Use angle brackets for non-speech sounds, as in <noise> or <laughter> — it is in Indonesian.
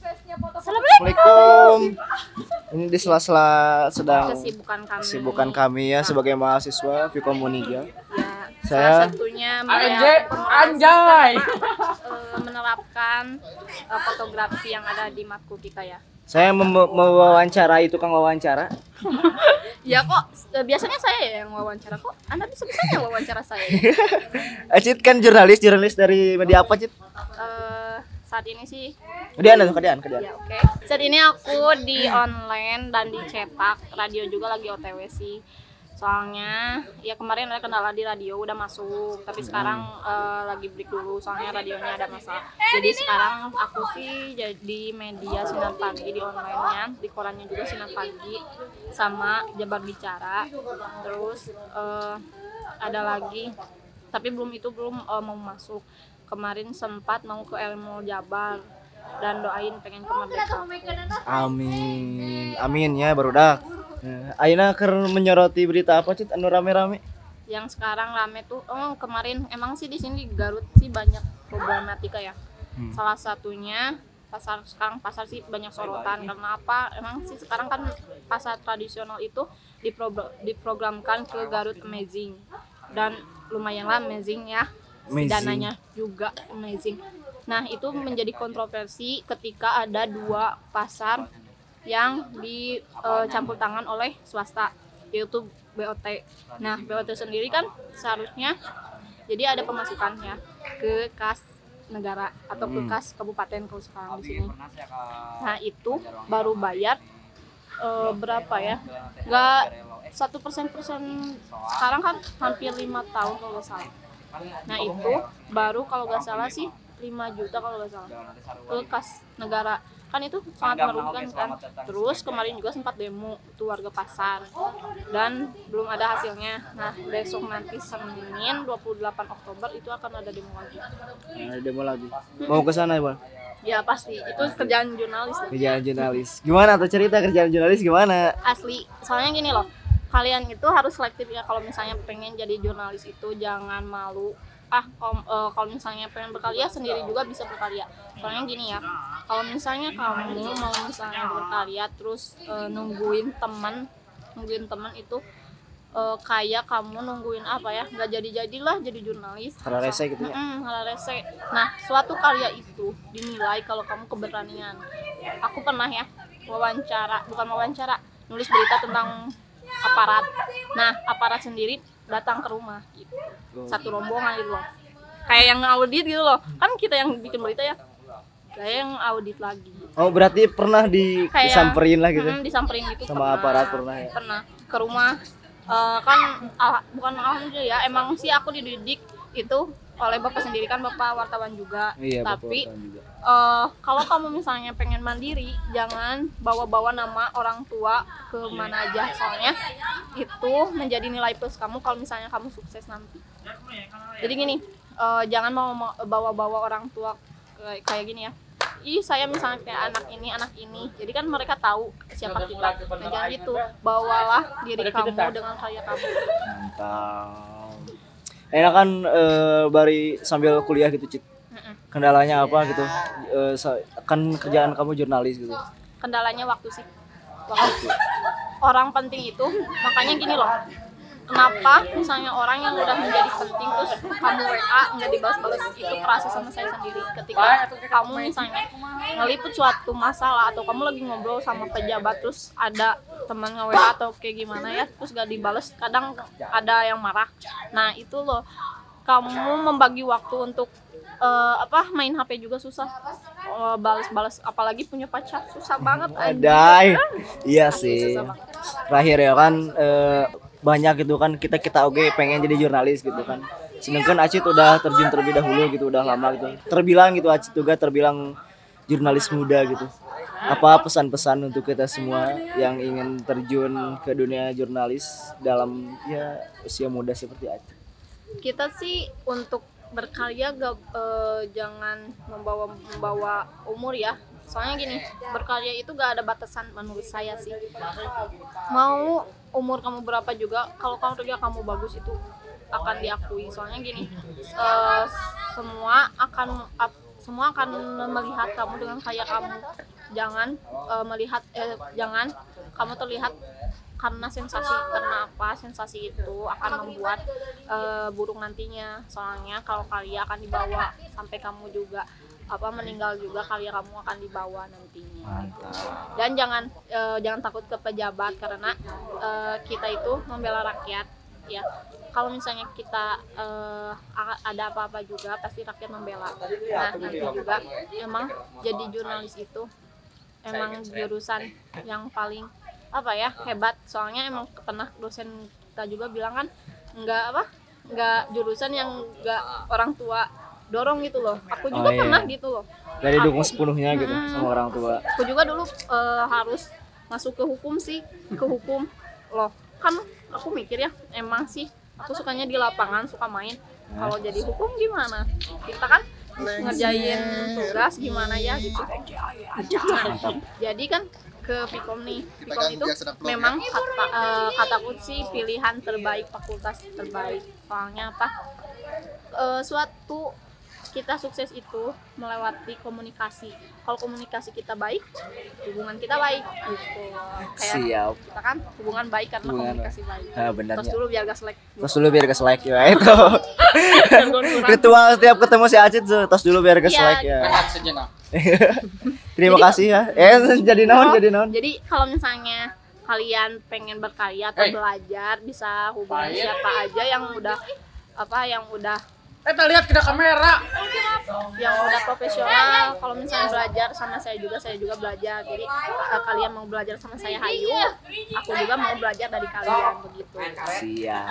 Assalamualaikum. Ini di sela-sela sedang kesibukan kami kesibukan kami ya sebagai mahasiswa Vkom Unija. ya Saya- salah satunya Anjay, anjay. eh, menerapkan eh, fotografi yang ada di matkul kita ya Saya mewawancarai tukang wawancara. <laughs> ya kok eh, biasanya saya ya yang wawancara kok anda bisa bisanya wawancara saya <laughs> Acit kan jurnalis, jurnalis dari media apa, Cit? Eh, saat ini sih. Kedian, kedian, kedian. ya oke. Saat ini aku di online dan dicetak radio juga lagi otw sih. Soalnya ya kemarin ada kendala di radio udah masuk. Tapi sekarang eh, lagi break dulu soalnya radionya ada masalah. Jadi sekarang aku sih jadi media sinar pagi di online-nya. Di korannya juga sinar pagi sama Jabar Bicara. Terus eh, ada lagi. Tapi belum itu belum eh, mau masuk kemarin sempat mau ke ilmu Jabar dan doain pengen ke Merdeka Amin. Amin ya baru dah. Aina ker menyoroti berita apa, Cit? Anu rame-rame. yang sekarang rame tuh oh kemarin emang sih di sini di Garut sih banyak problematika ya Hmm. salah satunya pasar sekarang pasar sih banyak sorotan karena apa emang sih sekarang kan pasar tradisional itu dipro- diprogramkan ke Garut Amazing dan lumayan lah amazing ya Amazing. dananya juga amazing nah itu menjadi kontroversi ketika ada dua pasar yang dicampur tangan oleh swasta yaitu BOT. Nah, BOT sendiri kan seharusnya jadi ada pemasukannya ke kas negara atau ke Hmm. kas kabupaten kalau sekarang di sini. Nah, itu baru bayar eh, berapa ya? Gak satu persen persen sekarang kan hampir lima tahun kalau salah. Nah itu baru kalau nggak salah sih 5 juta kalau nggak salah. Ke kas negara. Kan itu sangat merugikan kan. terus kemarin juga sempat demo itu warga pasar. Dan belum ada hasilnya. Nah besok nanti Senin 28 Oktober itu akan ada demo lagi. Nah, demo lagi. Mau ke sana, Bang? ya pasti. Itu kerjaan jurnalis. Kerjaan jurnalis. Gimana tuh cerita kerjaan jurnalis? Gimana? asli. Soalnya gini loh kalian itu harus selektif ya kalau misalnya pengen jadi jurnalis itu jangan malu ah eh, kalau misalnya pengen berkarya sendiri juga bisa berkarya soalnya gini ya kalau misalnya kamu mau misalnya berkarya terus eh, nungguin teman nungguin teman itu eh, kayak kamu nungguin apa ya nggak jadi jadilah jadi jurnalis Hal rese gitu ya? Mm-mm, hal rese. Nah, suatu karya itu dinilai kalau kamu keberanian. Aku pernah ya wawancara, bukan wawancara, nulis berita tentang aparat. Nah, aparat sendiri datang ke rumah gitu. Satu rombongan gitu loh. Kayak yang audit gitu loh. Kan kita yang bikin berita ya. Kayak yang audit lagi. Oh, berarti pernah di Kayak disamperin lah gitu. Mm, disamperin gitu Sama aparat pernah ya? Pernah ke rumah Eh, kan al- bukan alhamdulillah ya, emang sih aku dididik itu oleh bapak sendiri kan bapak wartawan juga. Iya, Tapi juga. eh kalau kamu misalnya pengen mandiri, jangan bawa-bawa nama orang tua ke mana aja. Soalnya itu menjadi nilai plus kamu kalau misalnya kamu sukses nanti. Jadi gini, eh, jangan mau mau bawa-bawa orang tua kayak, kayak gini ya. Ih, saya misalnya kayak anak ini, anak ini. Jadi kan mereka tahu siapa kita. Nah, jangan gitu. Bawalah diri kamu dengan karya kamu. Mantap. Enak kan eh, bari sambil kuliah gitu, Cit. Kendalanya apa gitu? Eh, sa- kan kerjaan kamu jurnalis gitu. kendalanya waktu sih waktu orang penting itu makanya gini loh kenapa misalnya orang yang udah menjadi penting terus kamu WA nggak dibalas-balas itu kerasa sama saya sendiri ketika kamu misalnya ngeliput suatu masalah atau kamu lagi ngobrol sama pejabat terus ada teman nge WA atau kayak gimana ya terus gak dibales kadang ada yang marah nah itu loh kamu membagi waktu untuk eh, apa main HP juga susah Eh, balas-balas apalagi punya pacar susah banget. Adai. Iya sih. Terakhir ya kan eh, banyak gitu kan kita kita oke pengen jadi jurnalis gitu kan. Sedangkan Acit udah terjun terlebih dahulu gitu udah lama gitu. Terbilang gitu Acit juga terbilang jurnalis muda gitu. Apa pesan-pesan untuk kita semua yang ingin terjun ke dunia jurnalis dalam ya usia muda seperti Acit? kita sih untuk berkarya gak, eh, jangan membawa membawa umur ya. Soalnya gini berkarya itu gak ada batasan menurut saya sih. Mau umur kamu berapa juga kalau kamu kerja kamu bagus itu akan diakui. Soalnya gini eh, semua akan ap- semua akan melihat kamu dengan kayak kamu. Jangan eh, melihat eh, jangan kamu terlihat karena sensasi karena apa sensasi itu akan membuat eh, buruk nantinya. Soalnya kalau karya akan dibawa sampai kamu juga apa meninggal juga karya kamu akan dibawa nantinya. Dan jangan eh, jangan takut ke pejabat karena eh, kita itu membela rakyat ya. Kalau misalnya kita a- ada apa-apa juga pasti rakyat membela. Nah nanti juga. emang jadi jurnalis itu emang jurusan yang paling apa ya hebat. Soalnya emang pernah dosen kita juga bilang kan nggak apa nggak jurusan yang nggak orang tua dorong gitu loh. Aku juga Oh, iya. pernah gitu loh. Dari dukung sepenuhnya gitu Mm-mm. sama orang tua. Aku juga dulu eh, harus masuk ke hukum sih ke hukum loh. Kan aku mikir ya emang sih aku sukanya di lapangan suka main. Kalau jadi hukum gimana? Kita kan ngerjain tugas gimana ya gitu. Jadi kan ke Pikom nih. Pikom itu memang kata eh, kataku sih pilihan terbaik fakultas terbaik. Soalnya apa? Eh, suatu kita sukses itu melewati komunikasi. Kalau komunikasi kita baik hubungan kita baik gitu. Kayak siap. kita kan hubungan baik karena Hubungan komunikasi baik. nah benar terus ya. dulu biar gak selek. Tos dulu biar ke selek ya. <laughs> Itu. Ritual setiap ketemu si Acit tuh tos dulu biar ke Iya, selek ya. Rehat <laughs> sejenak. Terima kasih ya. eh <laughs> jadi naon jadi naon? Jadi kalau misalnya kalian pengen berkarya atau Hey. belajar bisa hubungi Baik. siapa aja yang udah apa yang udah Eh, lihat kita kamera. yang udah profesional. Kalau misalnya belajar sama saya juga saya juga belajar. Jadi eh, kalian mau belajar sama saya Hayu aku juga mau belajar dari kalian begitu. Siap